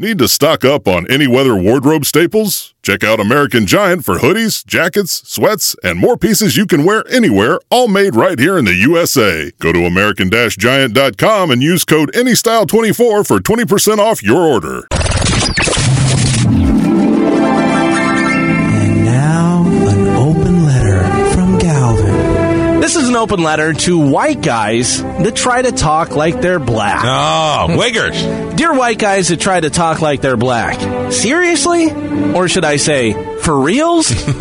Need to stock up on any weather wardrobe staples? Check out American Giant for hoodies, jackets, sweats, and more pieces you can wear anywhere, all made right here in the USA. Go to American-Giant.com and use code ANYSTYLE24 for 20% off your order. This is an open letter to white guys that try to talk like they're black. Oh, wiggers. Dear white guys that try to talk like they're black. Seriously? Or should I say, for reals? what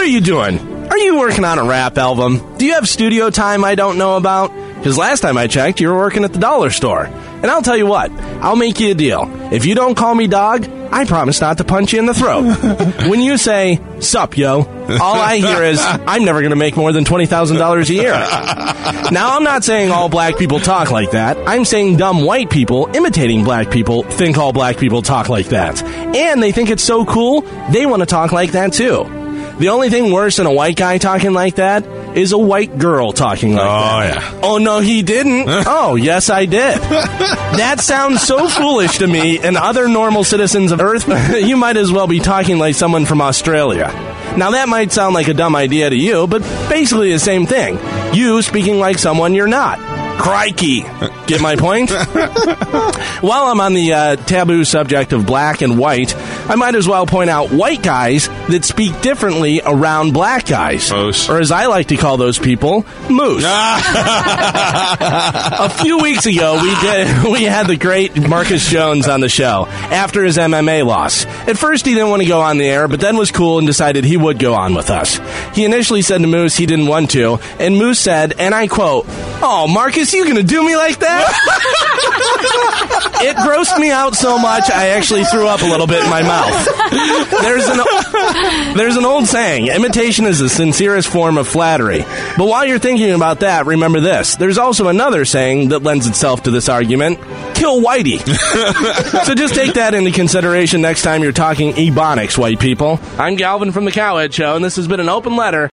are you doing? Are you working on a rap album? Do you have studio time I don't know about? Because last time I checked, you were working at the dollar store. And I'll tell you what, I'll make you a deal. If you don't call me dog, I promise not to punch you in the throat. when you say, sup, yo, all I hear is, I'm never going to make more than $20,000 a year. now, I'm not saying all black people talk like that. I'm saying dumb white people imitating black people think all black people talk like that. And they think it's so cool, they want to talk like that too. The only thing worse than a white guy talking like that is a white girl talking like Oh, that. yeah. Oh, no, he didn't. oh, yes, I did. that sounds so foolish to me and other normal citizens of Earth. you might as well be talking like someone from Australia. Now, that might sound like a dumb idea to you, but basically the same thing. You speaking like someone you're not. Crikey. Get my point? While I'm on the uh, taboo subject of black and white, I might as well point out white guys that speak differently around black guys. Moose. Or as I like to call those people, moose. Ah. a few weeks ago, we did we had the great Marcus Jones on the show after his MMA loss. At first, he didn't want to go on the air, but then was cool and decided he would go on with us. He initially said to Moose he didn't want to, and Moose said, and I quote, "Oh, Marcus, you gonna do me like that?" it grossed me out so much I actually threw up a little bit in my mouth. There's an there's an old saying: imitation is the sincerest form of flattery. But while you're thinking about that, remember this: there's also another saying that lends itself to this argument: "Kill Whitey." so just take that into consideration next time you're talking ebonics, white people. I'm Galvin from the Cowhead Show, and this has been an open letter